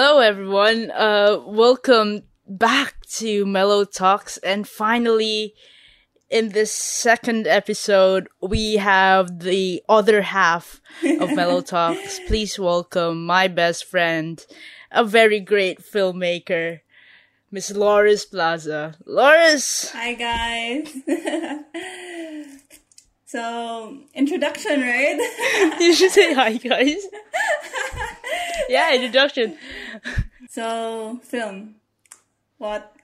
Hello, everyone. Uh, welcome back to Mellow Talks. And finally, in this second episode, we have the other half of Mellow Talks. Please welcome my best friend, a very great filmmaker, Miss Loris Plaza. Loris! Hi, guys. so, introduction, right? you should say hi, guys. Yeah, introduction. So, film. What?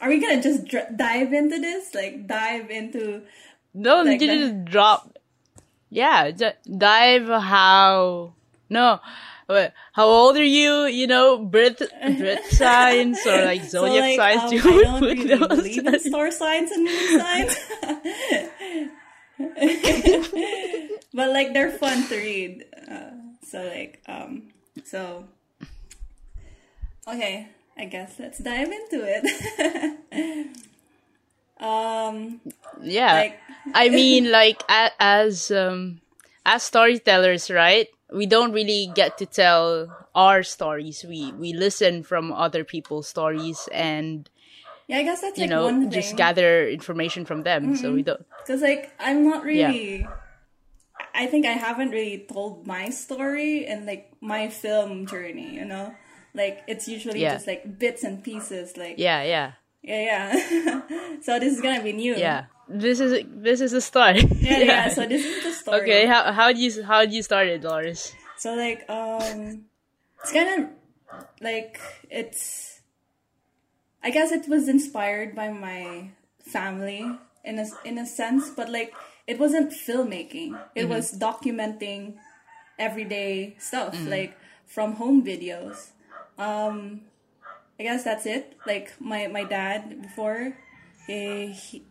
Are we gonna just dr- dive into this? Like, dive into. No, Like you that? just drop. Yeah, d- dive how. No. Wait, how old are you? You know, birth birth signs or like So, zodiac like, signs. um, Do you I don't put really believe in star signs and moon signs. but, like, they're fun to read. Uh, so, like, um, so. Okay, I guess let's dive into it. um, Yeah, like, I mean, like as um as storytellers, right? We don't really get to tell our stories. We we listen from other people's stories and yeah, I guess that's you like know one just gather information from them. So we don't. Because like I'm not really. I think I haven't really told my story and like my film journey. You know, like it's usually Yeah. just like bits and pieces. Like Yeah, yeah, yeah, yeah. so this is gonna be new. yeah. This is this is the start. yeah, yeah. So this is the story. Okay, how how do you how do you start it, Doris? So like um it's kind of like it's I guess it was inspired by my family in a in a sense, but like it wasn't filmmaking. It was documenting everyday stuff like from home videos. Um I guess that's it. Like my my dad before he, he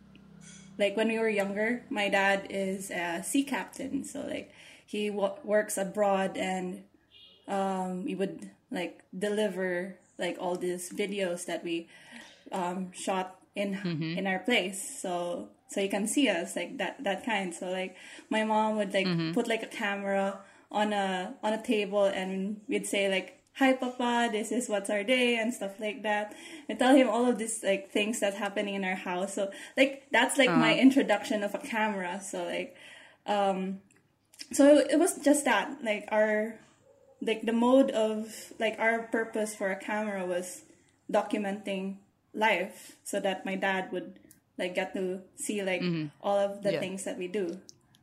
like when we were younger, my dad is a sea captain, so like he w- works abroad and um, we would like deliver like all these videos that we um, shot in in our place. So so you can see us like that that kind. So like my mom would like put like a camera on a on a table and we'd say like hi papa this is what's our day and stuff like that. And tell him all of these like things that's happening in our house. So like that's like my introduction of a camera. So like um so it was just that like our like the mode of like our purpose for a camera was documenting life so that my dad would like get to see like all of the Yeah. things that we do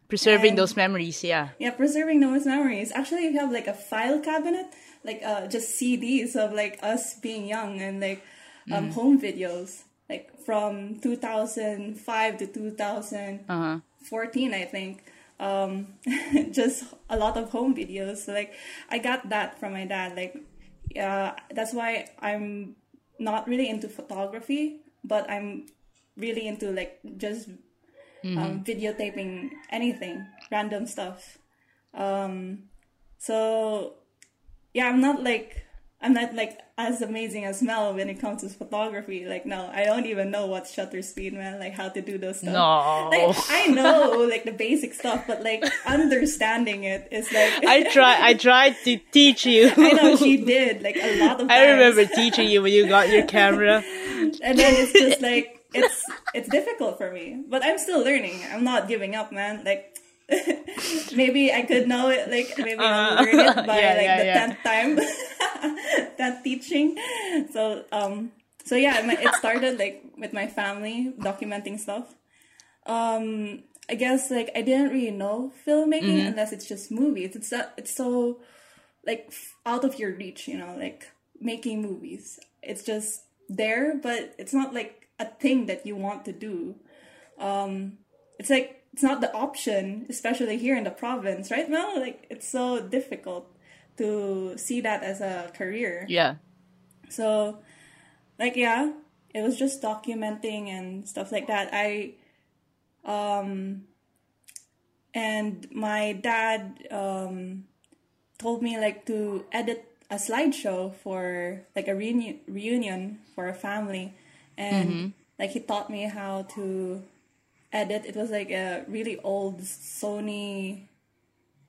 Preserving And- those memories, yeah. yeah, preserving those memories. Actually, we have like a file cabinet, like uh, just CDs of like us being young and like um, home videos, like from 2005 to 2014, Uh-huh. I think. Um, just a lot of home videos. So like, I got that from my dad. Like, uh, that's why I'm not really into photography, but I'm really into like just um, videotaping anything, random stuff. Um, so yeah, I'm not like I'm not like as amazing as Mel when it comes to photography. Like no, I don't even know what shutter speed, man. Like how to do those stuff. No. Like I know like the basic stuff, but like understanding it is like I try I tried to teach you. I know she did like a lot of. I times. remember teaching you when you got your camera. and then it's just like it's it's difficult for me but i'm still learning. I'm not giving up man. Like maybe i could know it like maybe i'll Uh, learn it by yeah, like yeah, the yeah. 10th time that teaching. So um so yeah it started like with my family documenting stuff. Um i guess like i didn't really know filmmaking Mm-hmm. unless it's just movies. It's that it's so like out of your reach you know like making movies. It's just there but it's not like a thing that you want to do um it's like it's not the option especially here in the province right now like it's so difficult to see that as a career Yeah. so, like, yeah, it was just documenting and stuff like that. I, um, and my dad, um, told me like to edit a slideshow for like a reunion reunion for a family, and mm-hmm. like he taught me how to edit. It was like a really old Sony,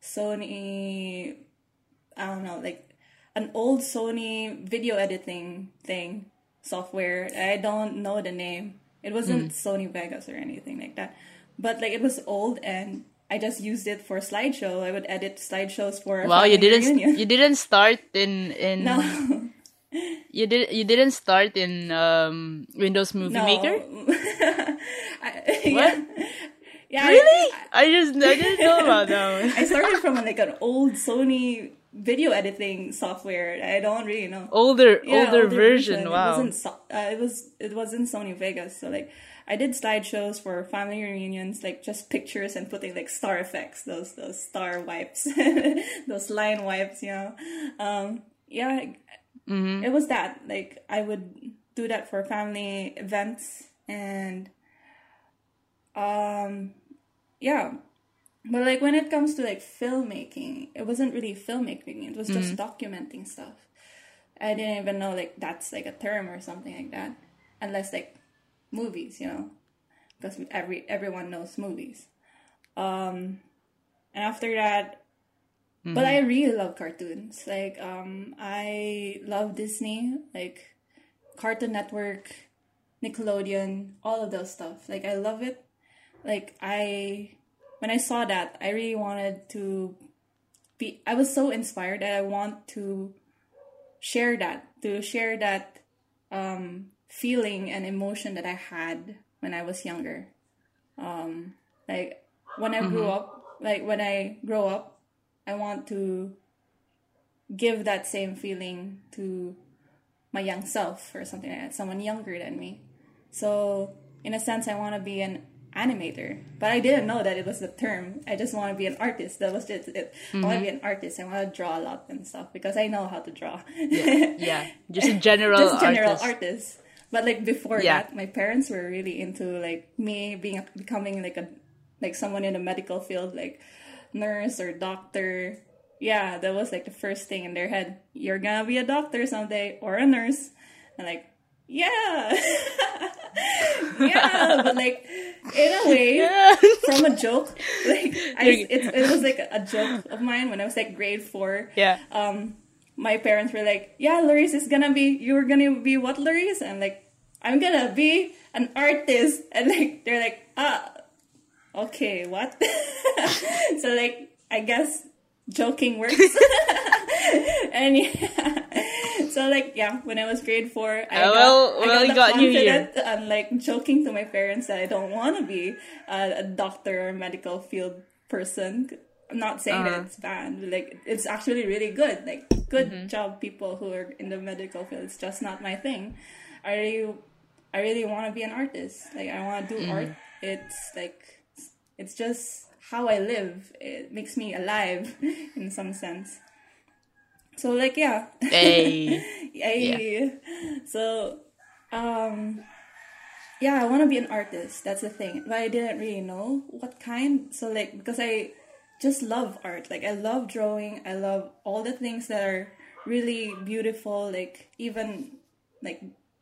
Sony, I don't know, like an old Sony video editing thing software. I don't know the name. It wasn't mm. Sony Vegas or anything like that. But like it was old and I just used it for slideshow. I would edit slideshows for Wow, you didn't reunion. you didn't start in in no, you did you didn't start in um Windows Movie no. Maker? I, What? Yeah, yeah I- Really? I just I didn't know about that one. I started from like an old Sony video editing software. I don't really know. Older Yeah, older, version. It Wow. wasn't uh, it was it wasn't Sony Vegas. So like I did slideshows for family reunions, like just pictures and putting like star effects, those those star wipes, those line wipes. You know, um, yeah, Mm-hmm. it was that. Like I would do that for family events and um yeah. But like when it comes to like filmmaking it wasn't really filmmaking. It was just documenting stuff. I didn't even know like that's like a term or something like that. Unless like movies you know? Because every everyone knows movies. Um and after that but i really love cartoons. Like um i love disney like cartoon network nickelodeon all of those stuff. Like i love it. Like i when i saw that i really wanted to be i was so inspired that i want to share that to share that um feeling and emotion that i had when i was younger. Um like when i grew up like when i grow up i want to give that same feeling to my young self or something like that someone younger than me so in a sense i want to be an animator but i didn't know that it was the term i just want to be an artist that was just it i want to mm-hmm. be an artist i want to draw a lot and stuff because i know how to draw yeah. Just a general just general artist. artist. But like before Yeah. that, my parents were really into like me being becoming like a like someone in the medical field, like nurse or doctor. Yeah, that was like the first thing in their head. You're gonna be a doctor someday or a nurse, and like yeah, yeah. But like in a way, from a joke, like I, it, it was like a joke of mine when I was like grade four yeah. um my parents were like, "Yeah, Laris is gonna be. You're gonna be what, Laris?" And I'm like, "I'm gonna be an artist." And like they're like, "Ah, okay, what?" so like I guess joking works. and yeah, so like yeah, when I was grade four, I Uh, got, well- I well, got, you got the you here. and like joking to my parents that I don't want to be a, a doctor or medical field person. I'm not saying Uh-huh. that it's bad. but, Like it's actually really good. Like good Mm-hmm. job, people who are in the medical field. It's just not my thing. I really, I really want to be an artist. Like I want to do Mm-hmm. art. It's like it's just how I live. It makes me alive in some sense. So like yeah, Hey. Yay. So, um, yeah, I want to be an artist. That's the thing. But I didn't really know what kind. So, like, because I just love art. Like, I love drawing. I love all the things that are really beautiful. Like, even, like,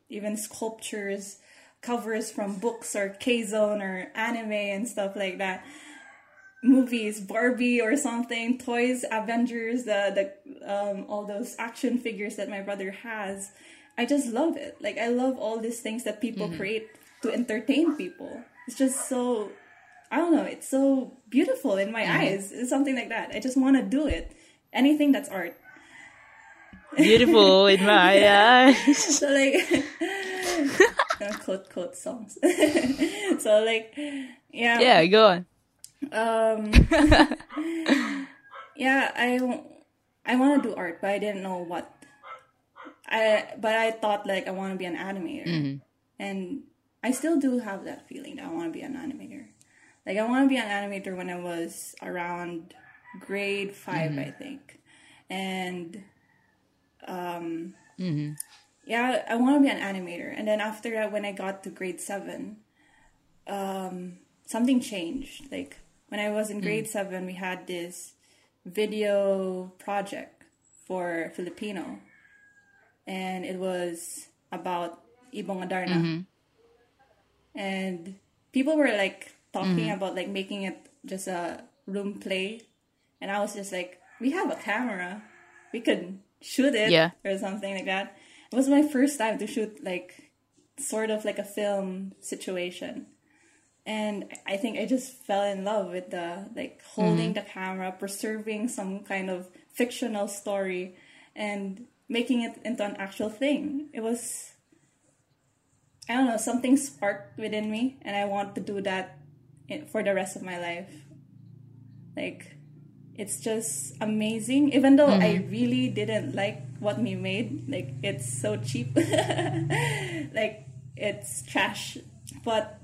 even sculptures, covers from books or K-Zone or anime and stuff like that movies, Barbie or something, toys, Avengers, the the um, all those action figures that my brother has. I just love it. Like I love all these things that people create to entertain people. It's just so I don't know, it's so beautiful in my eyes. It's something like that. I just want to do it. Anything that's art. Beautiful in my eyes. So like uh, quote quote songs. so like yeah. Yeah, go on. Um, yeah, I I want to do art, but I didn't know what. I but I thought like I want to be an animator, and I still do have that feeling that I want to be an animator. Like I want to be an animator when I was around grade 5 I think, and um, yeah, I want to be an animator. And then after that, when I got to grade seven, um, something changed. Like when I was in hmm. grade seven, we had this video project for Filipino, and it was about Ibong Adarna, mm-hmm. and people were like talking mm-hmm. about like making it just a room play, and I was just like, we have a camera, we could shoot it Yeah. or something like that. It was my first time to shoot like sort of like a film situation. And I think I just fell in love with the like holding mm-hmm. the camera, preserving some kind of fictional story and making it into an actual thing. It was I don't know, something sparked within me and I want to do that for the rest of my life. Like it's just amazing even though I mm-hmm. really didn't like what we made. Like it's so cheap. like it's trash, but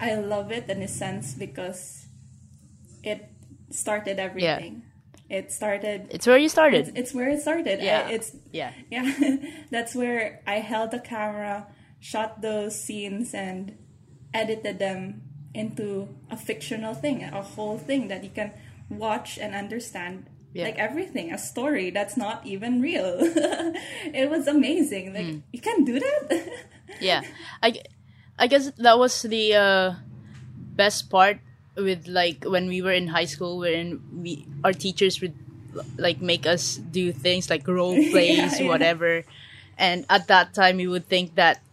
I love it in a sense because it started everything. It started It's where you started. it's where it started. I- Yeah. it's Yeah. yeah, that's where I held the camera, shot those scenes, and edited them into a fictional thing, a whole thing that you can watch and understand. Yeah. Like everything, a story that's not even real. it was amazing. Like Hmm. you can do that. yeah i i guess that was the uh best part with like when we were in high school wherein we our teachers would like make us do things like role plays yeah. whatever and at that time you would think that "Wh-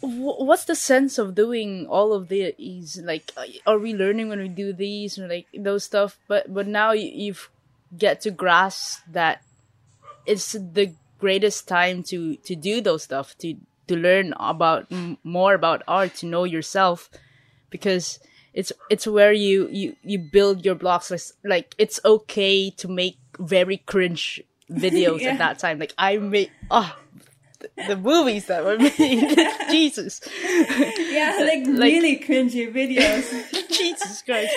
what's the sense of doing all of these? Like are we learning when we do these and like those stuff? But but now you, you've get to grasp that it's the greatest time to to do those stuff to to learn about m- more about art to know yourself. Because it's it's where you you you build your blocks. Like, like it's okay to make very cringe videos Yeah. at that time. Like i made oh ah, the, movies that were made. Jesus. Yeah, like, really cringy videos. jesus christ.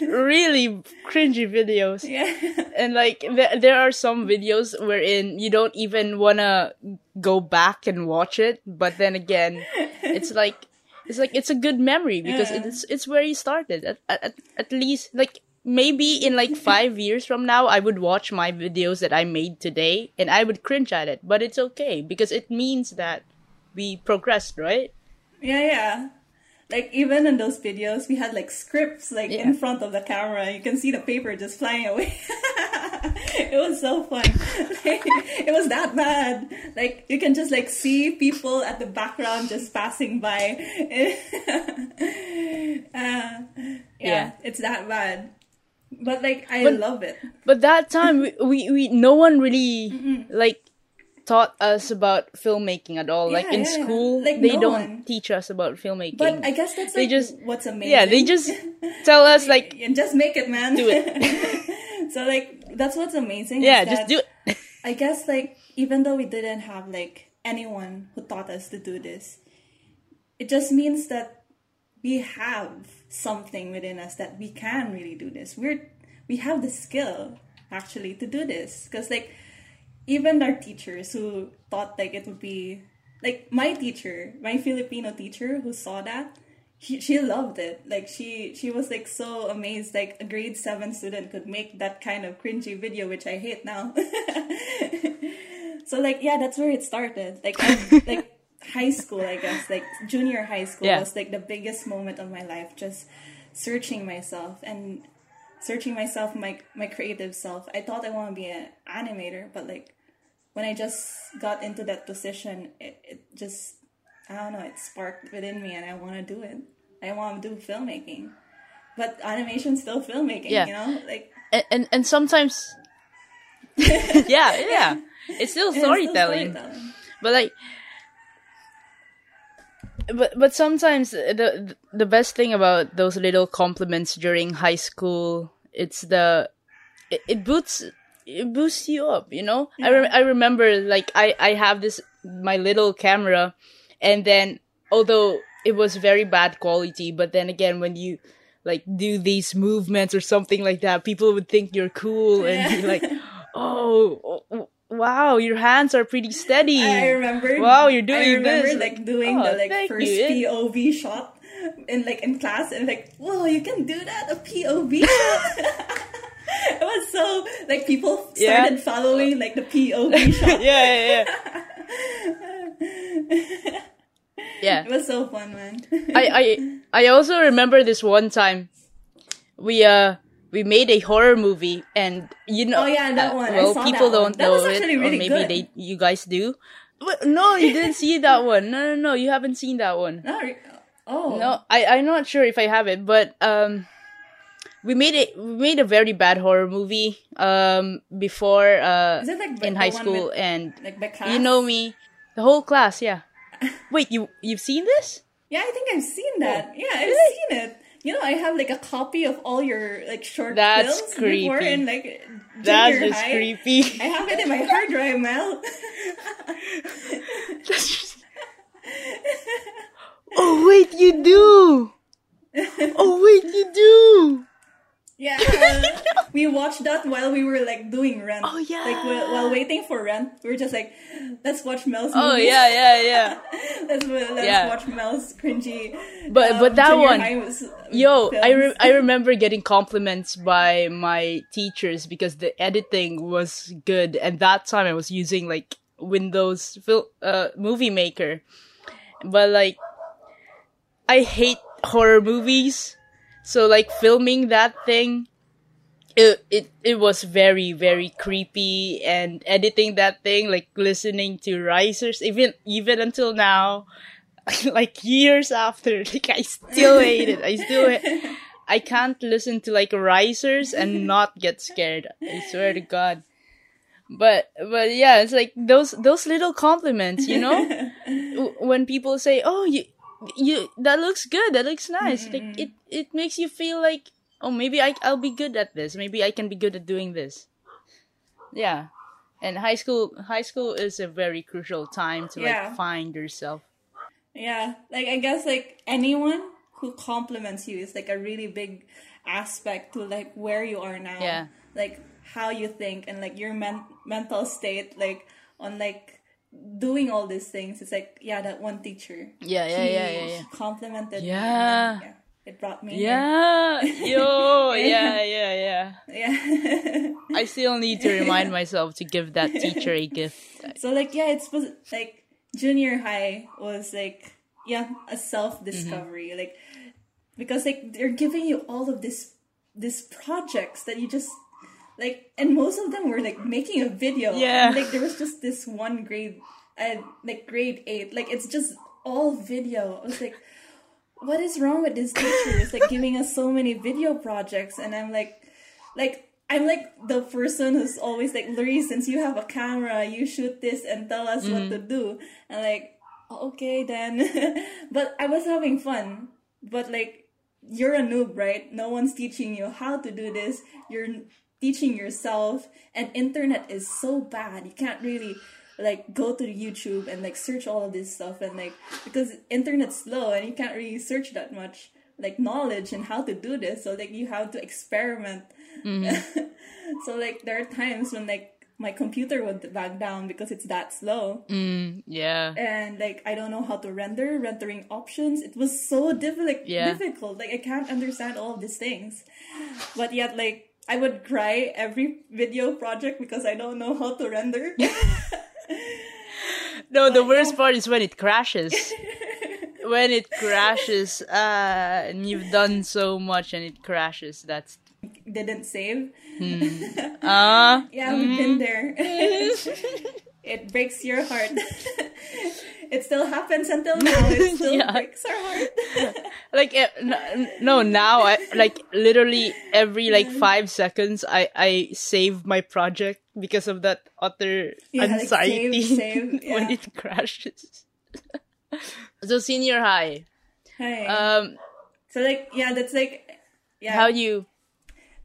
Really cringy videos. Yeah, and like there, there are some videos wherein you don't even want to go back and watch it but then again it's like it's like it's a good memory because Yeah. it's it's where you started. At, at, at least like maybe in like five years from now i would watch my videos that i made today and i would cringe at it but it's okay because it means that we progressed right yeah, yeah. Like even in those videos, we had like scripts like in front of the camera. You can see the paper just flying away. it was so fun. Like, it was that bad. Like you can just like see people at the background just passing by. Uh, yeah, Yeah. it's that bad. But like I But- love it. but that time we, we, we no one really like taught us about filmmaking at all like in yeah, yeah. school Like, they no don't one. teach us about filmmaking But I guess that's They like just- what's amazing. yeah they just tell us like and just make it, man. do it so like that's what's amazing. yeah just do it I guess like even though we didn't have like anyone who taught us to do this, it just means that we have something within us that we can really do this. We're we have the skill actually to do this because like even our teachers who thought like it would be like my teacher, my Filipino teacher who saw that, she, she loved it. Like she she was like so amazed like a grade 7 student could make that kind of cringy video which I hate now. so like yeah, that's where it started. Like I, like high school, I guess, like junior high school Yeah. was like the biggest moment of my life just searching myself and searching myself my my creative self. I thought I want to be an animator, but like when I just got into that position, it, it just I don't know, it sparked within me and I want to do it. I want to do filmmaking. But animation's still filmmaking, Yeah. you know? Like and and, and sometimes yeah yeah it's still it's still storytelling storytelling. but like but but sometimes the the best thing about those little compliments during high school it's the it, it boosts it boosts you up you know? I, re- I remember like i i have this my little camera and then although it was very bad quality but then again when you like do these movements or something like that people would think you're cool and be like oh, oh wow your hands are pretty steady I remember Wow, you're doing I remember this. like doing Oh, the like first you. POV shot in like in class and like, whoa, you can do that, a POV shot. it was so like people Yeah. started following like the POV shot. yeah, yeah, yeah. yeah. It was so fun, man. I, I I also remember this one time we uh we made a horror movie, and you know, Oh, yeah, that one. I Well, people one. don't know it, actually or maybe good. they, you guys do. But no, you didn't see that one. No, no, no, you haven't seen that one. No, oh. No, I I'm not sure if I have it, but um, we made it. We made a very bad horror movie um before uh Is it like in high school, with, and Like you know me, the whole class, yeah. Wait, you you've seen this? Yeah, I think I've seen that. Yeah, I've Oh, Really? seen it. You know, I have like a copy of all your like short That's films before and like That's just high. creepy. I have it in my hard drive, Mel. That's just- oh wait, you do. Oh wait, you do. Yeah, we watched that while we were like doing rent. Oh, yeah. like while, while waiting for rent, we were just like, let's watch Mel's. Oh yeah, yeah, yeah. let's let's Yeah. watch Mel's cringy. But- um, but that one- was- Yo, I re- I remember getting compliments by my teachers because the editing was good, and that time I was using like Windows fil- uh movie maker, but like I hate horror movies, so like filming that thing. It, it it was very very creepy. And editing that thing like listening to risers even even until now like years after like i still hate it. I still ha- i can't listen to like risers and not get scared i swear to god. But but yeah it's like those those little compliments you know? When people say oh you you that looks good. That looks nice. Like mm-hmm. it it makes you feel like oh maybe I, i'll be good at this. Maybe i can be good at doing this. Yeah. And high school high school is a very crucial time to Yeah. like find yourself. Yeah, like I guess like anyone who compliments you is like a really big aspect to like where you are now. Yeah. Like how you think and like your men- mental state like on like doing all these things. It's like yeah, that one teacher. Yeah, yeah, yeah, yeah, yeah. Complimented me. Yeah. then, yeah. It brought me. Yeah, yo, yeah, yeah, yeah. Yeah. I still need to remind myself to give that teacher a gift. so like yeah, it's like junior high was like yeah a self discovery Mm-hmm. like because like they're giving you all of this these projects that you just like and most of them were like making a video Yeah. And, like there was just this one grade uh, like grade eight like it's just all video I was like what is wrong with this teacher it's like giving us so many video projects and I'm like like I'm like the person who's always like, Larry, since you have a camera, you shoot this and tell us what to do. And like, "Oh, okay then. but I was having fun. But like, you're a noob, right? No one's teaching you how to do this. You're teaching yourself. And internet is so bad. You can't really like go to YouTube and like search all of this stuff and like because internet's slow and you can't really search that much like knowledge and how to do this so like you have to experiment mm-hmm. so like there are times when like my computer would back down because it's that slow mm, Yeah. and like I don't know how to render rendering options it was so difficult Yeah. difficult like I can't understand all of these things but yet like I would cry every video project because I don't know how to render No, the worst part is when it crashes. when it crashes, uh, and you've done so much and it crashes. That's didn't save uh yeah we've been there it breaks your heart. It still happens until now. It still Yeah. breaks our heart. Like eh, no now I like literally every like five seconds I I save my project because of that utter Yeah, like, anxiety save, save, when it crashes. so senior high, Hi. um, so like yeah that's like yeah. how you?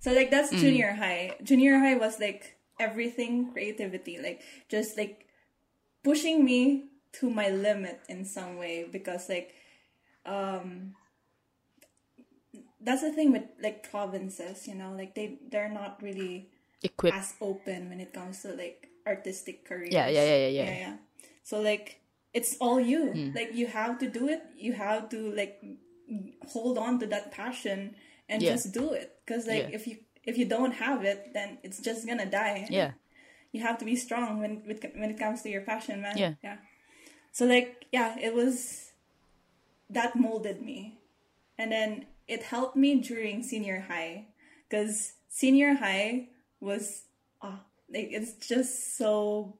So like that's junior high. Junior high was like everything creativity, like just like pushing me to my limit in some way because like um that's the thing with like provinces, you know, like they they're not really equip? as open when it comes to like artistic careers. Yeah, yeah, yeah, yeah, yeah. So like it's all you. Like you have to do it. You have to like hold on to that passion and Yeah. just do it. Because like Yeah. if you if you don't have it, then it's just gonna die. Yeah, You have to be strong when with, when it comes to your passion, man. Yeah. Yeah. So like yeah, it was that molded me, and then it helped me during senior high because senior high was ah like it's just so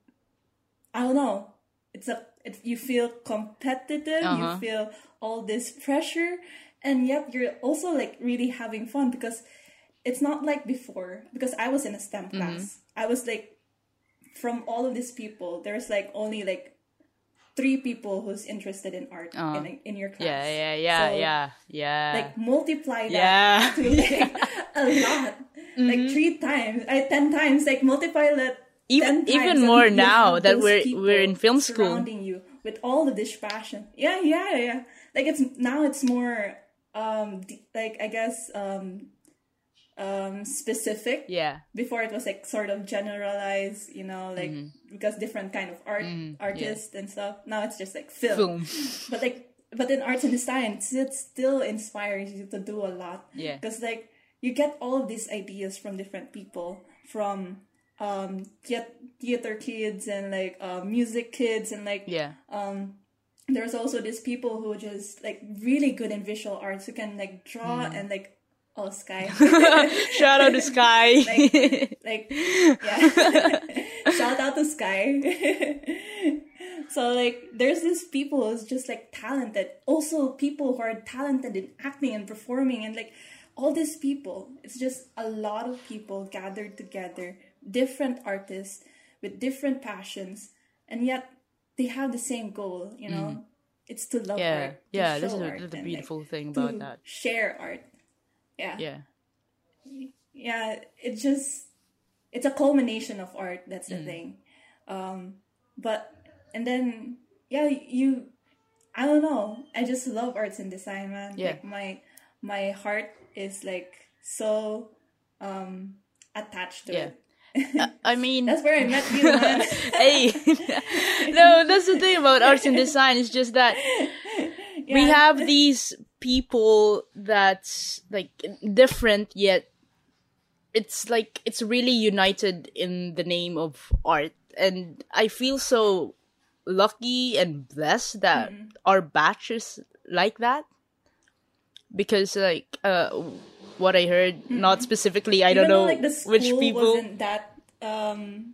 I don't know. It's a it, you feel competitive. Uh-huh. You feel all this pressure, and yet you're also like really having fun because it's not like before. Because I was in a STEM Mm-hmm. class, I was like from all of these people. There's like only like three people who's interested in art Uh-huh. in in your class. Yeah, yeah, yeah, So, yeah, yeah. Like multiply that Yeah. to like a lot, like three times, I ten times. Like multiply that Even- even more now that we're- we're in film school. surrounding you with all of this passion. Yeah, yeah, yeah. Like it's now it's more um like I guess um um specific. yeah. Before it was like sort of generalized, you know, like Mm-hmm. because different kind of art artists and stuff. Now it's just like film. Film. But like but in arts and design, it's- it still inspires you to do a lot Yeah. because like you get all of these ideas from different people from um thea- theater kids and like uh, music kids and like Yeah. there's also these people who just like really good in visual arts who can like draw Mm. and like oh sky Shout out to Sky. like yeah shout out to sky so like there's these people who's just like talented also people who are talented in acting and performing and like all these people it's just a lot of people gathered together different artists with different passions and yet they have the same goal you know it's to love Mm. yeah, art to yeah. This is art the, the and, beautiful like, thing about that. share art yeah Yeah. yeah it just it's a culmination of art that's Mm. the thing um but and then yeah you i don't know i just love arts and design man Yeah. like my my heart is like so um attached to Yeah. it I mean, that's where i met you man hey, no, that's the thing about arts and design. It's just that we have these people that's like different yet it's like it's really united in the name of art and i feel so lucky and blessed that Mm-hmm. our batch is like that because like uh what i heard not specifically i don't Mm-hmm. Though, know like which people wasn't that um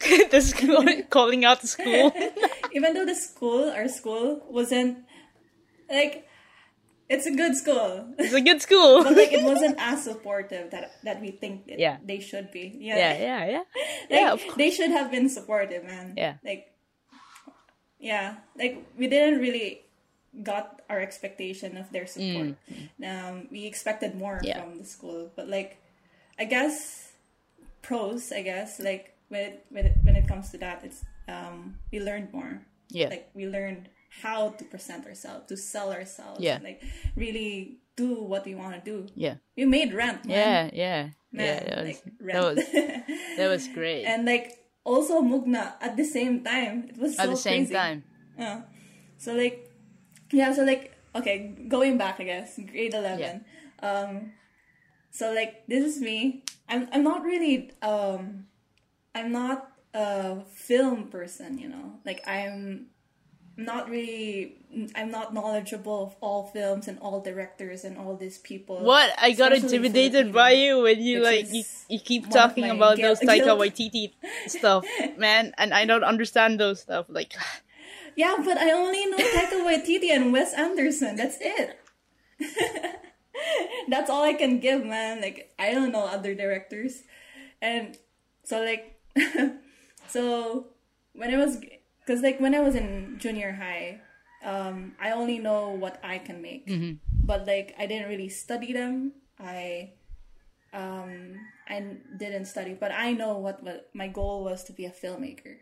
the school calling out the school even though the school our school wasn't like it's a good school it's a good school but like it wasn't as supportive that that we think it, Yeah. they should be. yeah Yeah, yeah yeah Like, yeah they should have been supportive, man. Yeah. like yeah, like we didn't really got our expectation of their support. Um, we expected more Mm. Yeah. from the school, but like I guess pros. I guess like when it, when it, when it comes to that, it's um, we learned more. yeah Like we learned how to present ourselves, to sell ourselves, Yeah. and, like really do what we want to do. yeah We made rent, man. yeah yeah Man, yeah that was, like that rent. was that was great and like also Mugna at the same time. It was so at the same crazy. time Yeah. So like, yeah. So like, okay, going back, I guess grade eleven. Um, so like this is me. I'm I'm not really um, I'm not a film person. You know, like I'm not really I'm not knowledgeable of all films and all directors and all these people. What I got intimidated by you when you like you, you keep talking about guilt- those Taika. Waititi stuff, man, and I don't understand those stuff. Like, Yeah, but I only know Taika Waititi and Wes Anderson. That's it. That's all I can give, man. Like I don't know other directors, and so like, so when I was, cause like when I was in junior high, um, I only know what I can make, but like I didn't really study them. I, um, I didn't study, but I know what, what my goal was to be a filmmaker,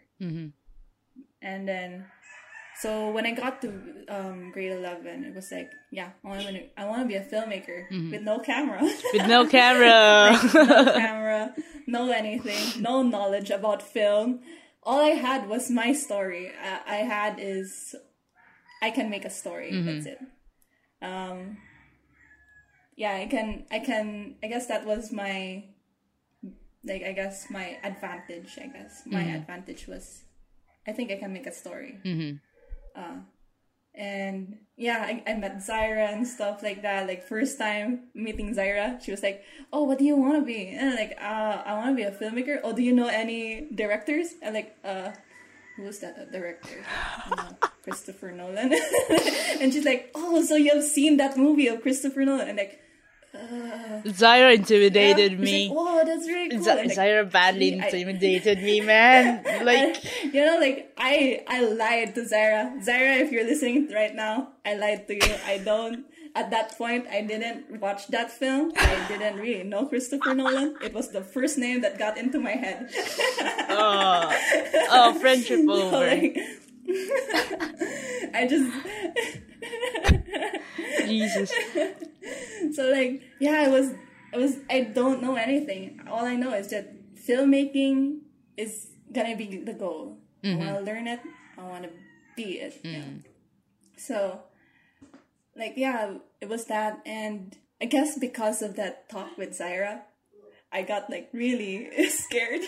and then so when I got to um, grade eleven, it was like, yeah, I want to, I want to be a filmmaker with no camera, with no camera. no camera, no anything, no knowledge about film. All I had was my story. I, I had is, I can make a story. Mm-hmm. That's it. Um, yeah, I can. I can. I guess that was my, like, I guess my advantage. I guess my mm-hmm. advantage was, I think I can make a story. Mm-hmm. Uh, and yeah, I, I met Zaira and stuff like that. Like first time meeting Zaira, she was like, "Oh, what do you want to be?" And I'm like, uh, "I want to be a filmmaker." Oh, do you know any directors? And like, uh, who was that director? Christopher Nolan. and she's like, "Oh, so you have seen that movie of Christopher Nolan?" And like, Zaira intimidated yeah. me. Like, Whoa, that's really cool. Z- like, Zaira badly I- intimidated me, man. Like, you know, like I I lied to Zaira. Zaira, if you're listening right now, I lied to you. I don't. At that point, I didn't watch that film. I didn't really know Christopher Nolan. It was the first name that got into my head. oh, oh, friendship over. like, I just Jesus. so like yeah, I was I was I don't know anything. All I know is that filmmaking is gonna be the goal. I want to mm-hmm. learn it. I want to be it. Mm. yeah. So like yeah, it was that, and I guess because of that talk with Zaira. I got like really scared.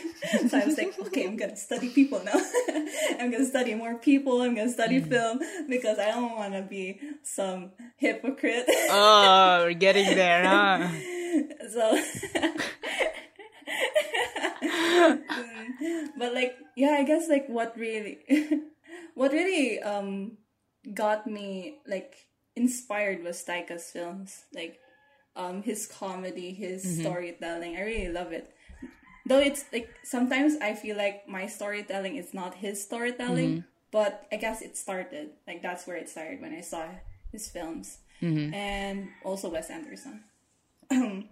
so I was like, okay, I'm gonna study people now. I'm gonna study more people. I'm gonna study film because I don't want to be some hypocrite. Oh, we're getting there, huh? so Mm, but like yeah i guess like what really what really um got me like inspired was taika's films like um his comedy his storytelling. I really love it. Though it's like sometimes i feel like my storytelling is not his storytelling but i guess it started. Like that's where it started when i saw his films. And also wes anderson.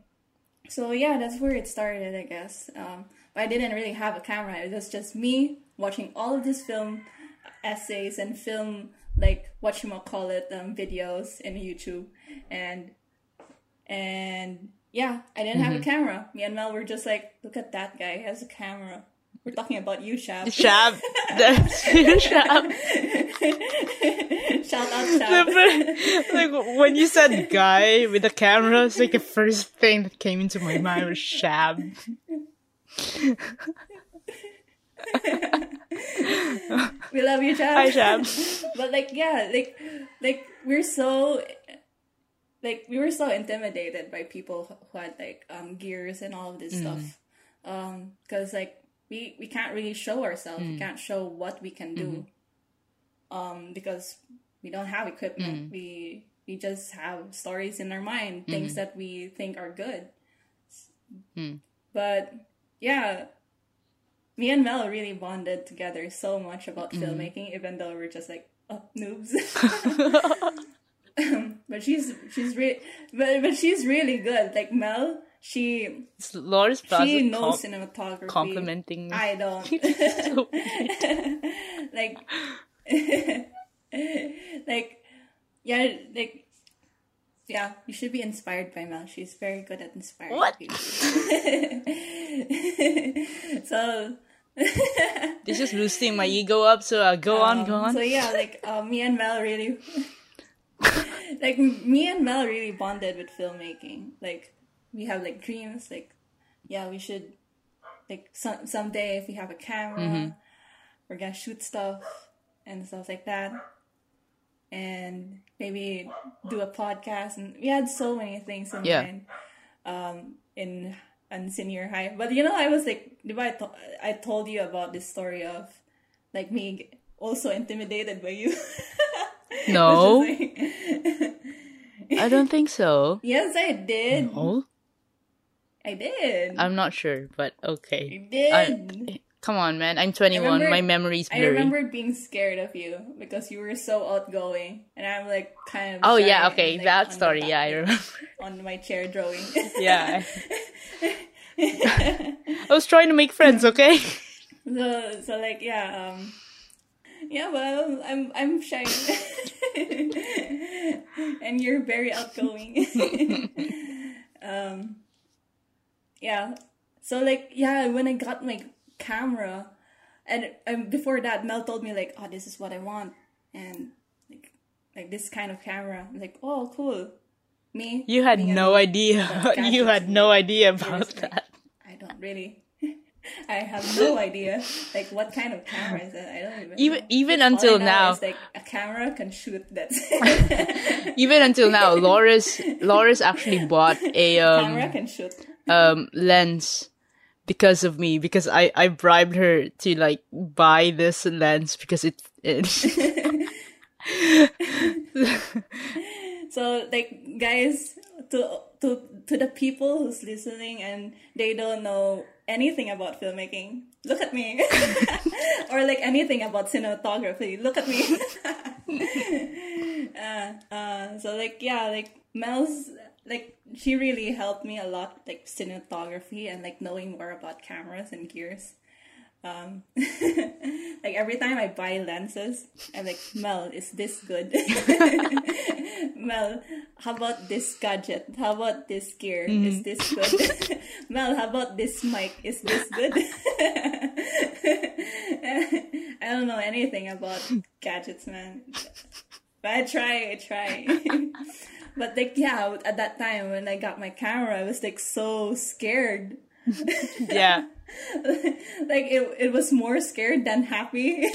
So yeah, that's where it started, I guess. Um, but I didn't really have a camera. It was just me watching all of these film essays and film like what you might call it um, videos in YouTube, and and yeah, I didn't have a mm-hmm. camera. Me and Mel were just like, look at that guy, he has a camera. We're talking about you, Shab. Shab. That's Shab. Shout out, Shab. like when you said guy with a camera, it's like the first thing that came into my mind was Shab. we love you, Shab. Hi, Shab. but like yeah like like we're so like we were so intimidated by people who had like um gears and all of this mm. stuff. Um because like we we can't really show ourselves. We mm. can't show what we can do. Mm-hmm. Um because we don't have equipment. Mm. We we just have stories in our mind things mm-hmm. that we think are good. But yeah me and Mel really bonded together so much about mm-hmm. filmmaking, even though we're just like oh, noobs. but she's she's really but but she's really good. Like Mel, she Laura's she knows com- cinematography. complimenting me. I don't. Like like yeah like yeah you should be inspired by mel she's very good at inspiring What? people so this is boosting my ego up, so uh, go on, go um, on. so yeah like uh, me and mel really like me and mel really bonded with filmmaking. Like we have like dreams like yeah we should like some someday if we have a camera Mm-hmm. we're gonna shoot stuff and stuff like that. And maybe do a podcast and we had so many things in Yeah. mind um in in senior high. But you know i was like I, to- I told you about this story of like me also intimidated by you. No, like- I don't think so. yes i did Oh, i did I'm not sure, but I okay. did I- come on, man. I'm 21. remember- my memory's I remember being scared of you because you were so outgoing, and I'm like kind of. oh yeah, and, okay, like, that story. back Yeah, I remember. On my chair drawing. yeah. I was trying to make friends. Okay. so so like yeah um yeah well I'm I'm shy. And you're very outgoing. um yeah. So like yeah when I got my camera and um, before that Mel told me like oh this is what I want. And like like this kind of camera. I'm like oh cool. Me You had no idea. you had no idea about that. I don't really I have no idea. Like what kind of camera is that? I don't even. Even know. even All until now, is, like a camera can shoot. That's it. even until now, Loris Loris actually bought a camera um can shoot. um lens because of me because I I bribed her to like buy this lens because it, it So like guys, to to to the people who's listening and they don't know anything about filmmaking, look at me. or like anything about cinematography, look at me. uh, uh, so like yeah, like Mel's like she really helped me a lot like cinematography and like knowing more about cameras and gears. Um, like every time I buy lenses, I'm like, Mel, is this good? Mel, how about this gadget? How about this gear? Is this good? Mel, how about this mic? Is this good? I don't know anything about gadgets, man. But I try, I try. but like, yeah, at that time when I got my camera, I was like so scared. Yeah like it, it was more scared than happy.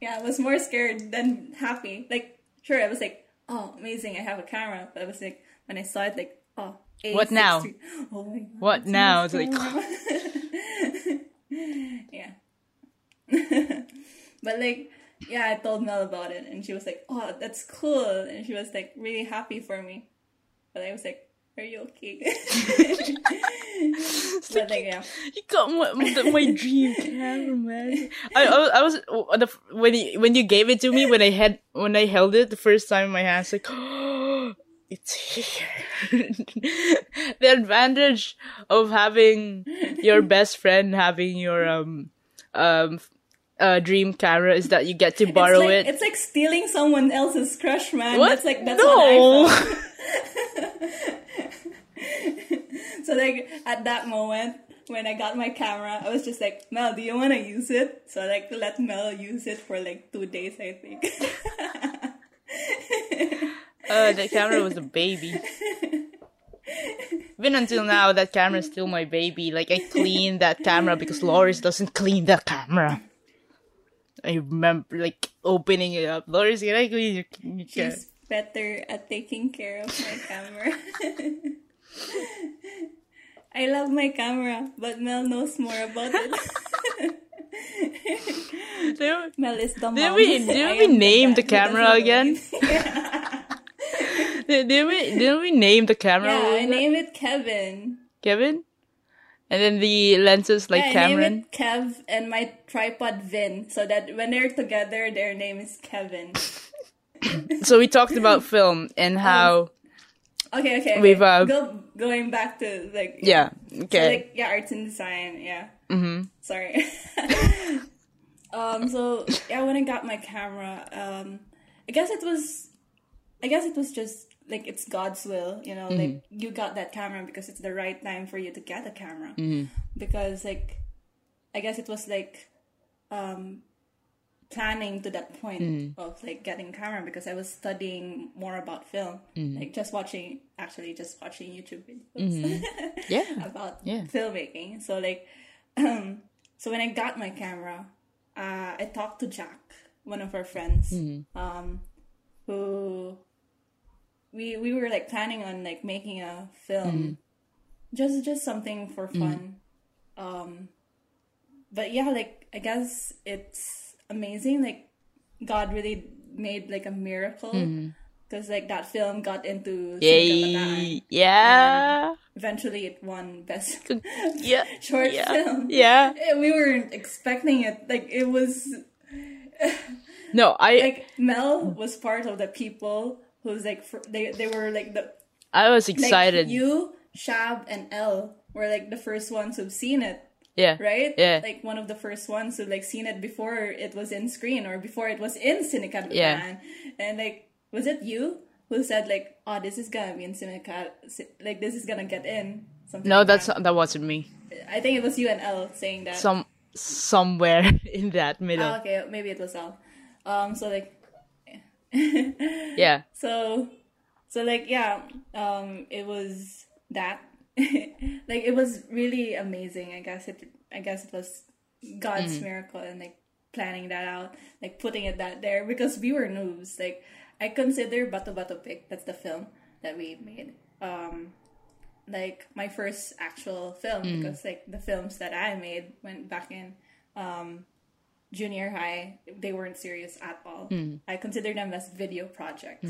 yeah, I was more scared than happy. Like, sure, I was like, oh, amazing, I have a camera. But I was like, when I saw it, like, oh, What now? Oh my god. what now it's like yeah. but like, yeah, I told Mel about it, and she was like, oh, that's cool. And she was like, really happy for me. But I was like, are you okay? but like, yeah. you got my, my, dream camera man I, I, I was uh, the, when you when you gave it to me when I had when I held it the first time in my hands like Oh, it's here the advantage of having your best friend having your um um uh, dream camera is that you get to borrow it's like, it It's like stealing someone else's crush, man. What? That's like that's No. so like at that moment when I got my camera, I was just like, Mel, do you want to use it? So I, like let Mel use it for like two days, I think. uh the camera was a baby even until now that camera is still my baby like i clean that camera because loris doesn't clean the camera i remember like opening it up loris can i clean your, your camera She's better at taking care of my camera. I love my camera, but Mel knows more about it. Did Mel is the mom. Did we- did we am the name the camera again? yeah, did we didn't we name the camera yeah I name it Kevin. kevin and then the lenses like yeah, cameron Kev and my tripod Vin, so that when they're together, their name is Kevin. so we talked about film and how Okay, okay. okay. We've, uh, Go, going back to like yeah So, okay like yeah, arts and design. Yeah. mm-hmm. Sorry. um. So yeah, when I got my camera, um, I guess it was, I guess it was just like it's God's will. You know, like you got that camera because it's the right time for you to get a camera. Because like, I guess it was like, um, planning to that point of like getting camera because I was studying more about film, like just watching, actually just watching YouTube videos yeah about Yeah. filmmaking. So like, um, so when I got my camera, uh, I talked to Jack, one of our friends, um, who we we were like planning on like making a film, just just something for fun. Um, but yeah, like I guess it's amazing. Like God really made like a miracle. Because like that film got into yay. yeah. eventually it won best yeah. short yeah. film. yeah. Eh, We weren't expecting it. Like it was no i like Mel was part of the people who's like fr- they they were like the i was like excited you, Shab, and Elle were like the first ones who've seen it, yeah right? Yeah. Like one of the first ones who like seen it before it was in screen or before it was in Cinecad Yeah. And like was it you who said like, oh, this is gonna be in Cinecad, like this is gonna get in. Something no like that's that. not, that wasn't me I think it was you and Elle saying that. some somewhere in that middle Ah, okay, maybe it was Elle. Um, so like, yeah so, so like, yeah, um, it was that, like it was really amazing. I guess it I guess it was God's miracle and like planning that out, like putting it that there because we were noobs. Like I consider Bato Bato Pick, that's the film that we made. Um like my first actual film because like the films that I made went back in um junior high, they weren't serious at all. I consider them as video projects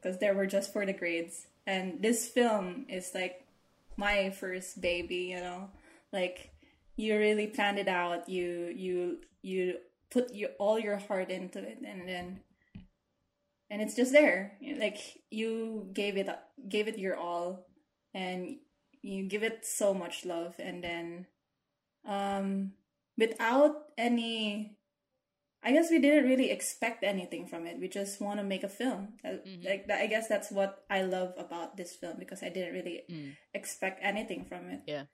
because they were just for the grades. And this film is like my first baby, you know, like you really planned it out. You you you put your all your heart into it, and then and it's just there. Like you gave it gave it your all, and you give it so much love, and then um without any I guess we didn't really expect anything from it. We just want to make a film. Uh, Like that, I guess that's what I love about this film because I didn't really expect anything from it, Yeah.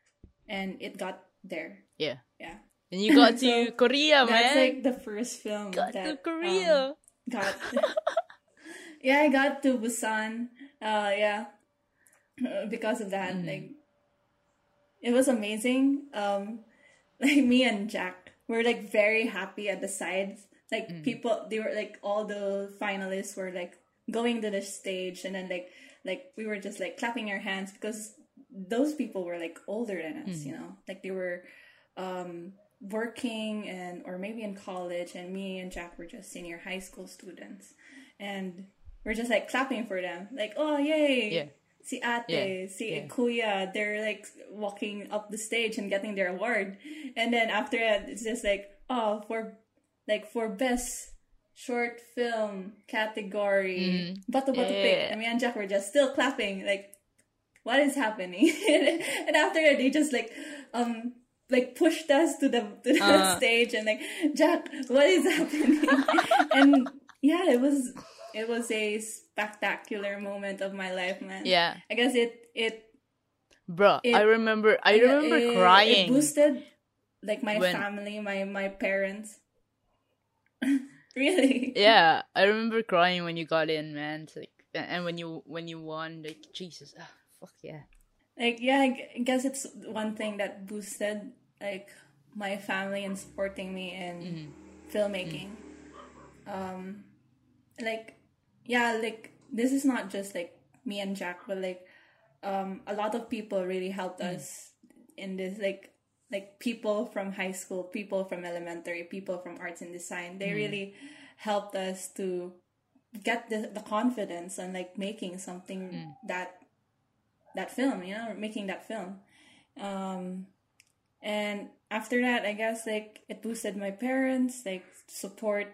and it got there. Yeah. Yeah, And you got to So, Korea, that's man. like the first film got that to um, Korea. got. yeah, I got to Busan. Uh, yeah, because of that, like it was amazing. Um, like me and Jack were like very happy at the sides. Like people, they were like all the finalists were like going to the stage, and then like like we were just like clapping our hands because those people were like older than us, you know, like they were um working and or maybe in college and me and Jack were just senior high school students. And we're just like clapping for them. Like oh yay. Yeah. Si ate Yeah. si Yeah. kuya they're like walking up the stage and getting their award and then after that it's just like oh for like for best short film category bato bato Yeah. pick and me and Jack were just still clapping like what is happening and after that they just like um like pushed us to the to the Uh. stage and like Jack what is happening and yeah it was it was a spectacular moment of my life man Yeah. I guess it it Bro, It- I remember I remember it- crying. it boosted like my When- family my my parents really yeah, I remember crying when you got in, man. It's like and when you when you won, like Jesus, ah, fuck yeah. like yeah I guess it's one thing that boosted like my family and supporting me in filmmaking um like yeah like this is not just like me and jack but like um a lot of people really helped us in this like like people from high school people from elementary people from arts and design they really helped us to get the, the confidence on like making something that that film, you know, making that film. Um, and after that, I guess like it boosted my parents, like support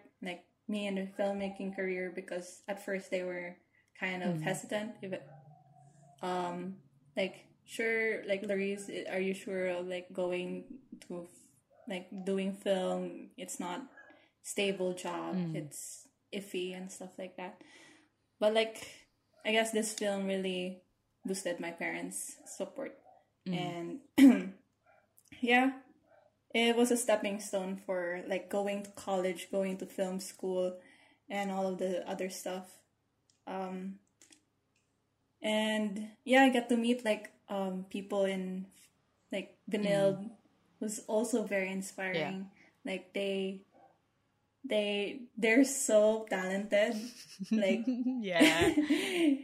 me in the filmmaking career because at first they were kind of mm-hmm. hesitant. If it, um, like sure, like Laurice, are you sure of like going to like doing film? It's not stable job. Mm. It's iffy and stuff like that. But like, I guess this film really boosted my parents' support, mm. and yeah, it was a stepping stone for like going to college, going to film school, and all of the other stuff. Um, and yeah, I got to meet like um people in like Benilde was also very inspiring. Like they they they're so talented. Like yeah.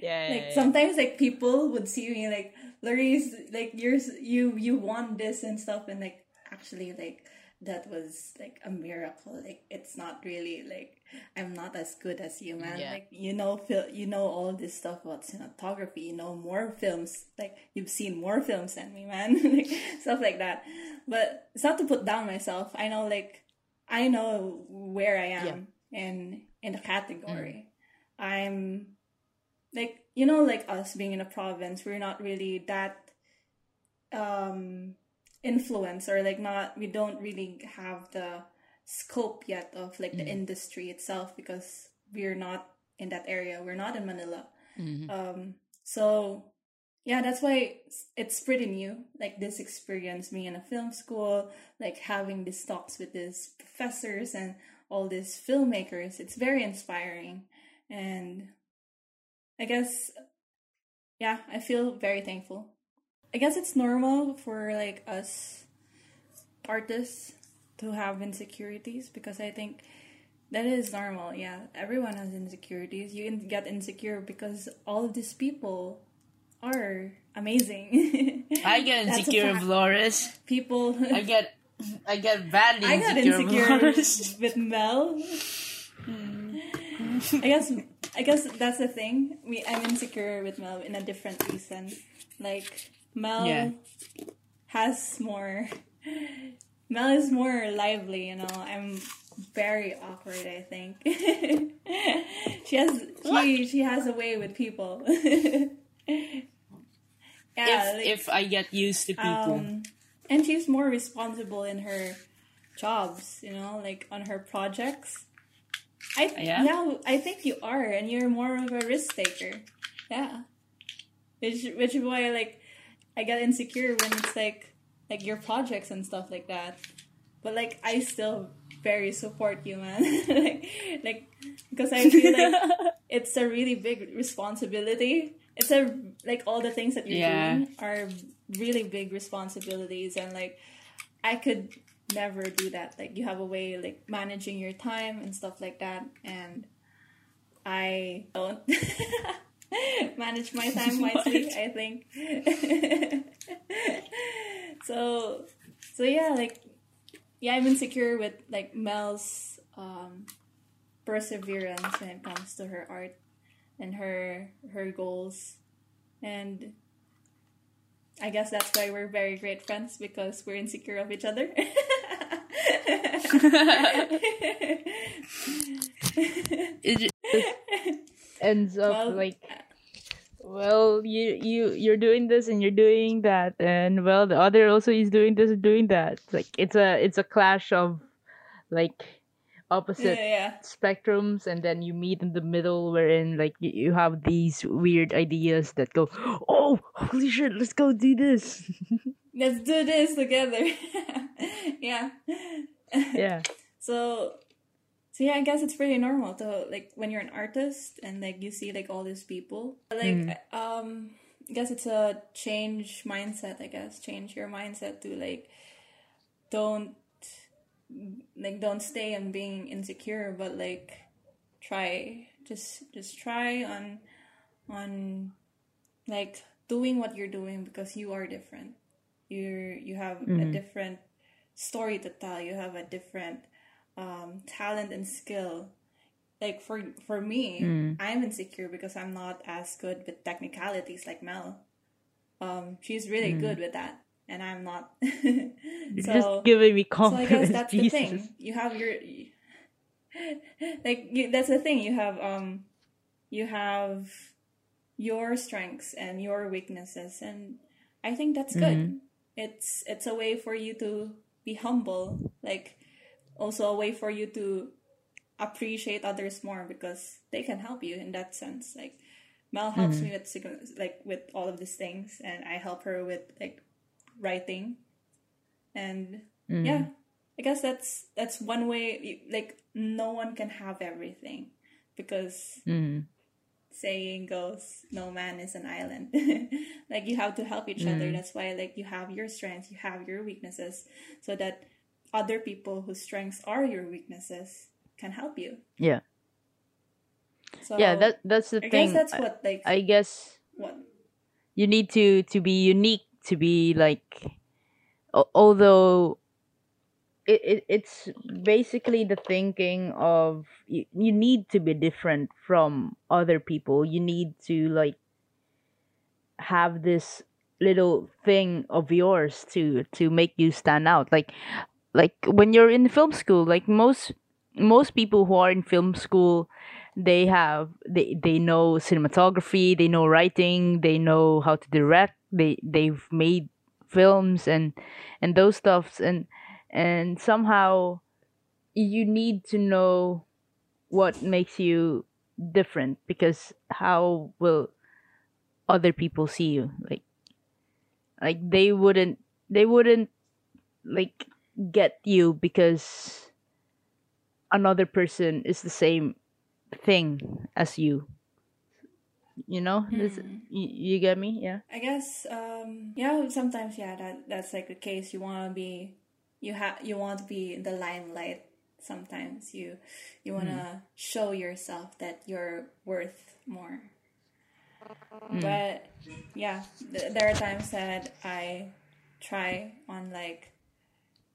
Yeah. like sometimes like people would see me like Laurice like you're you you want this and stuff and like actually like that was like a miracle. Like it's not really like I'm not as good as you man. Yeah. like you know fil- you know all this stuff about cinematography. You know more films. Like you've seen more films than me man. Like stuff like that. But it's not to put down myself. I know like I know where I am in in the category. I'm like you know like us being in a province we're not really that um influence or like not we don't really have the scope yet of like the industry itself because we're not in that area. We're not in manila. Um so yeah that's why it's, it's pretty new like this experience being in a film school like having these talks with these professors and all these filmmakers. It's very inspiring. And I guess, yeah, I feel very thankful. I guess it's normal for like us artists to have insecurities because I think that is normal. Yeah, everyone has insecurities. You can get insecure because all of these people are amazing. I get insecure of. Loris. people. I get I get badly I got insecure, insecure with Mel. Hmm. I guess I guess that's the thing. We I'm insecure with Mel in a different reason. Like Mel Yeah. has more. Mel is more lively, you know. I'm very awkward. I think she has she she has a way with people. yeah, if like- if I get used to people. um, and she's more responsible in her jobs, you know, like on her projects. I Yeah? yeah, I think you are, and you're more of a risk taker. Yeah, which which is why like I get insecure when it's like like your projects and stuff like that. But like I still very support you, man. like like because I feel like it's a really big responsibility. It's a like all the things that you're Yeah. doing are really big responsibilities, and like I could never do that. Like you have a way like managing your time and stuff like that, and I don't manage my time wisely. I think. so, so yeah, like yeah, I'm insecure with like Mel's um, perseverance when it comes to her art and her her goals, and I guess that's why we're very great friends because we're insecure of each other. Ends up Well, like well you you you're doing this and you're doing that and well the other also is doing this and doing that It's like it's a it's a clash of like yeah, opposite yeah. spectrums and then you meet in the middle wherein like you, you have these weird ideas that go oh holy shit let's go do this Let's do this together. yeah. yeah So, so yeah, I guess it's pretty normal to like when you're an artist and like you see like all these people. Like, um, I guess it's a change mindset. I guess change your mindset to like don't like don't stay on being insecure, but like try just just try on on like doing what you're doing because you are different. You're you have a different story to tell. You have a different um, talent and skill. Like for for me, I'm insecure because I'm not as good with technicalities like Mel. Um, she's really good with that, and I'm not. you're so, just giving me so I confidence guess that's the thing. You have your like you, that's the thing. You have um, you have your strengths and your weaknesses, and I think that's good. It's it's a way for you to be humble, like also a way for you to appreciate others more because they can help you in that sense. Like Mel helps mm-hmm. me with like with all of these things, and I help her with like writing, and mm. yeah, I guess that's that's one way. Like no one can have everything because Mm. saying goes, no man is an island. like you have to help each other. Mm. That's why like you have your strengths, you have your weaknesses, so that other people whose strengths are your weaknesses can help you. yeah. So yeah that that's the I thing. I guess that's what like I guess what you need to to be unique to be like although it, it it's basically the thinking of you, you need to be different from other people. You need to like have this little thing of yours to to make you stand out. Like like when you're in film school like most most people who are in film school they have they they know cinematography they know writing they know how to direct they they've made films and and those stuffs and and somehow you need to know what makes you different because how will other people see you? Like like they wouldn't they wouldn't like get you because another person is the same thing as you. You know, this, Hmm. you, you get me? Yeah. I guess um yeah sometimes yeah that that's like the case. You want to be you have you want to be in the limelight sometimes. You you want to show yourself that you're worth more. But yeah th- there are times that I try on like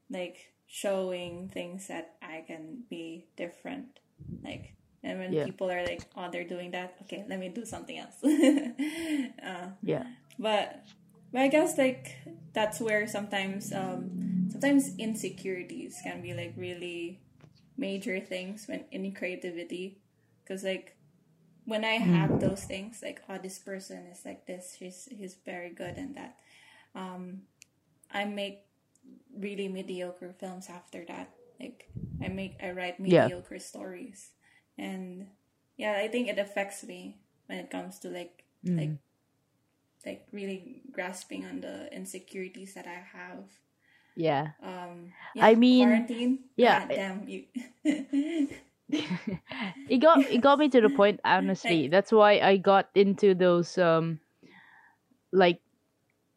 like showing things that I can be different like and when Yeah. people are like oh they're doing that okay let me do something else uh, Yeah. but but I guess like that's where sometimes um sometimes insecurities can be like really major things when in creativity because like when I have those things like oh this person is like this he's he's very good in that um I make really mediocre films after that like I make I write Yeah. mediocre stories and yeah I think it affects me when it comes to like like like really grasping on the insecurities that I have. Yeah. Um, I mean, quarantine. yeah. God damn you. it got it got me to the point honestly that's why i got into those um like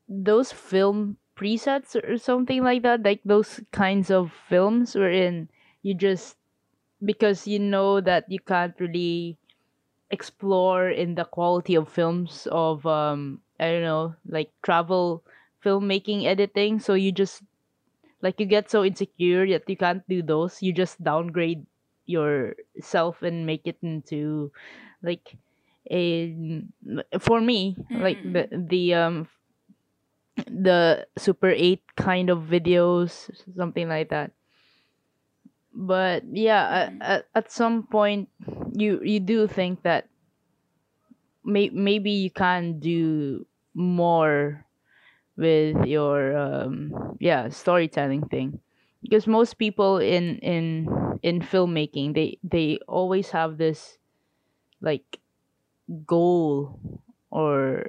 those film presets or something like that like those kinds of films wherein you just because you know that you can't really explore in the quality of films of um i don't know like travel filmmaking editing so you just like you get so insecure that you can't do those. You just downgrade yourself and make it into like a for me like the the um the super 8 kind of videos something like that. But yeah at, at, at some point you you do think that may, maybe you can do more with your um yeah storytelling thing. Because most people in in in filmmaking they they always have this like goal or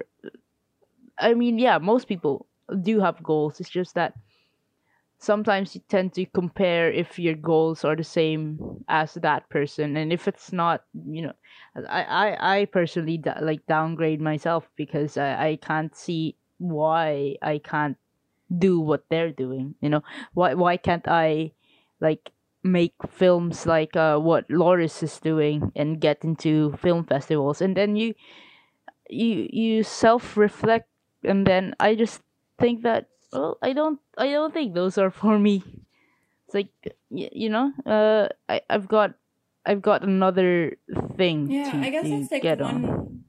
i mean yeah most people do have goals. It's just that sometimes you tend to compare if your goals are the same as that person. And if it's not you know i i, I personally like downgrade myself because I, I can't see why i can't do what they're doing you know? Why why can't i like make films like uh what loris is doing and get into film festivals? And then you you you self reflect and then i just think that well i don't i don't think those are for me it's like you know uh i i've got i've got another thing yeah, to, I guess that's like get one. on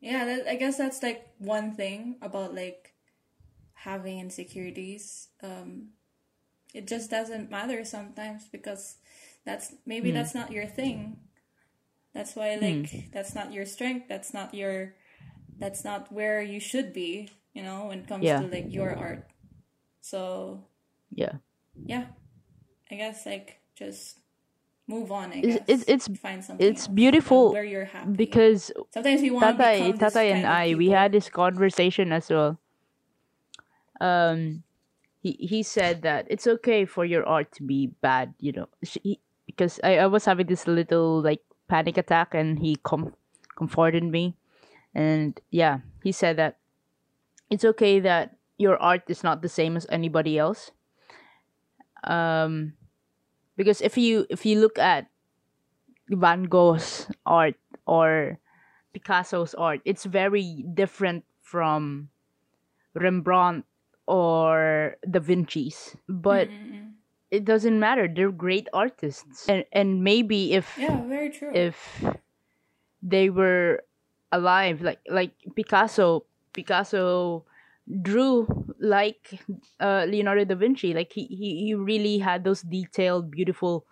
Yeah, that, I guess that's like one thing about like having insecurities. Um, it just doesn't matter sometimes because that's maybe Hmm. that's not your thing. That's why like that's not your strength. That's not your. That's not where you should be. You know, when it comes Yeah. to like your art. So yeah yeah, I guess like just move on. I It's- guess it's- it's- find something. it's beautiful where you're happy. because Sometimes we want to this Tatay kind and I, we had this conversation as well. Um, he he said that it's okay for your art to be bad, you know, he, because I, I was having this little like panic attack, and he com- comforted me, and yeah, he said that it's okay that your art is not the same as anybody else. Um, because if you if you look at Van Gogh's art or Picasso's art. It's very different from Rembrandt or Da Vinci's. But it doesn't matter. They're great artists. And and maybe if Yeah, very true. if they were alive like like Picasso Picasso drew like uh, Leonardo da Vinci. Like he, he he really had those detailed beautiful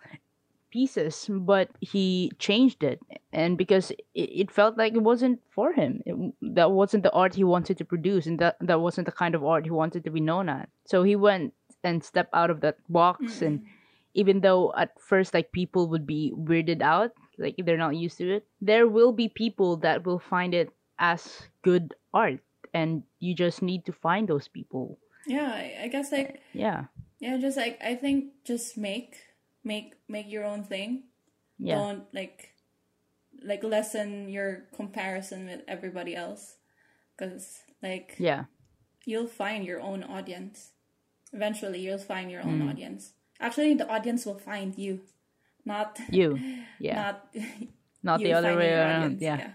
pieces but he changed it. And because it, it felt like it wasn't for him. It, that wasn't the art he wanted to produce and that that wasn't the kind of art he wanted to be known at. So he went and stepped out of that box and even though at first like people would be weirded out like they're not used to it there will be people that will find it as good art and you just need to find those people yeah, I, I guess like yeah yeah, just like I think just make make make your own thing. yeah Don't like like lessen your comparison with everybody else because like Yeah. you'll find your own audience eventually you'll find your own Mm. audience actually the audience will find you not You. Yeah. not Not the other way around. audience. Yeah.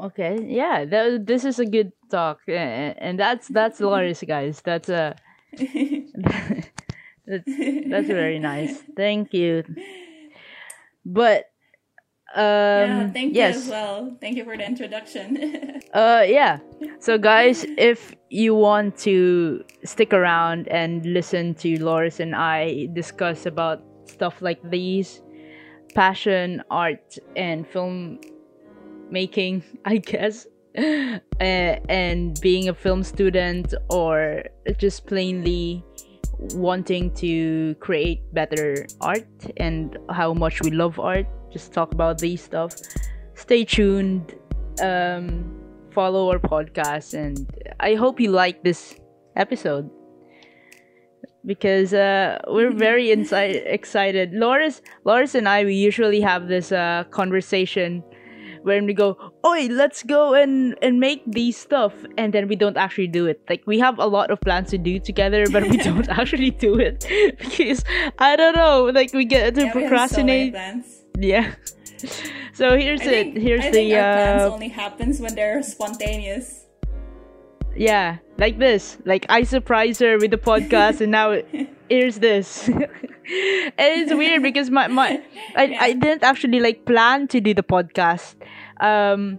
Okay. Yeah. That, this is a good talk, and that's that's Loris, guys. That's uh that's that's very nice. Thank you. But yeah um thank you yes. as well thank you for the introduction Uh, yeah. So, guys, if you want to stick around and listen to Loris and I discuss about stuff like these, passion, art, and film making, I guess, uh, and being a film student, or just plainly wanting to create better art and how much we love art, just talk about these stuff. Stay tuned. Um, follow our podcast, and I hope you like this episode because uh, we're very inside excited. Loris, Loris, and I we usually have this uh, conversation when we go, "Oi, let's go and and make these stuff," and then we don't actually do it. Like we have a lot of plans to do together, but we don't actually do it because I don't know. Like we get to Yeah, we have so many procrastinate. plans. Yeah. So here's I it. think, Here's I the think our plans uh, only happens when they're spontaneous yeah, like this. Like I surprised her with the podcast, and now here's this. and it's weird because my my I, I didn't actually like plan to do the podcast. Um,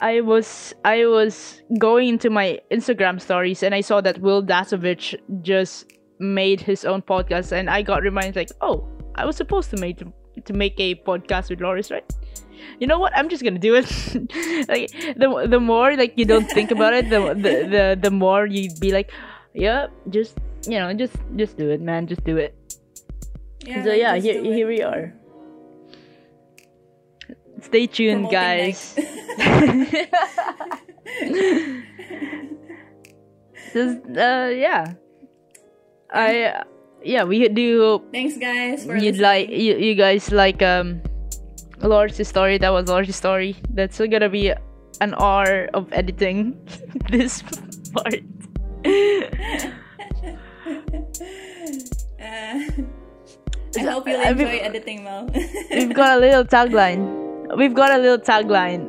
I was I was going into my Instagram stories and I saw that Will Dasovich just made his own podcast, and I got reminded like, oh, I was supposed to make to make a podcast with Loris, right? You know what? I'm just gonna do it. like the the more like you don't think about it, the the the, the more you'd be like, yeah, just you know, just just do it, man, just do it. yeah so yeah, here here we are. Stay tuned, Promoting guys. Just uh, yeah. I yeah, we do hope thanks guys for you'd listening. like you, you guys like um Lord's story. That was Lord's story. That's gonna be an hour of editing this part. Uh, I hope you'll enjoy we've- editing, Mel. We've got a little tagline. We've got a little tagline,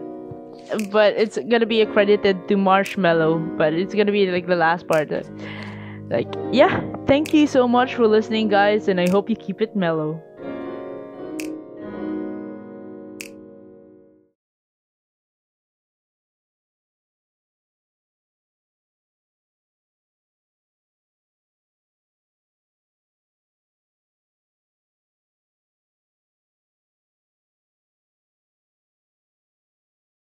but it's gonna be accredited to Marshmallow. But it's gonna be like the last part. Like, yeah. Thank you so much for listening, guys, and I hope you keep it mellow.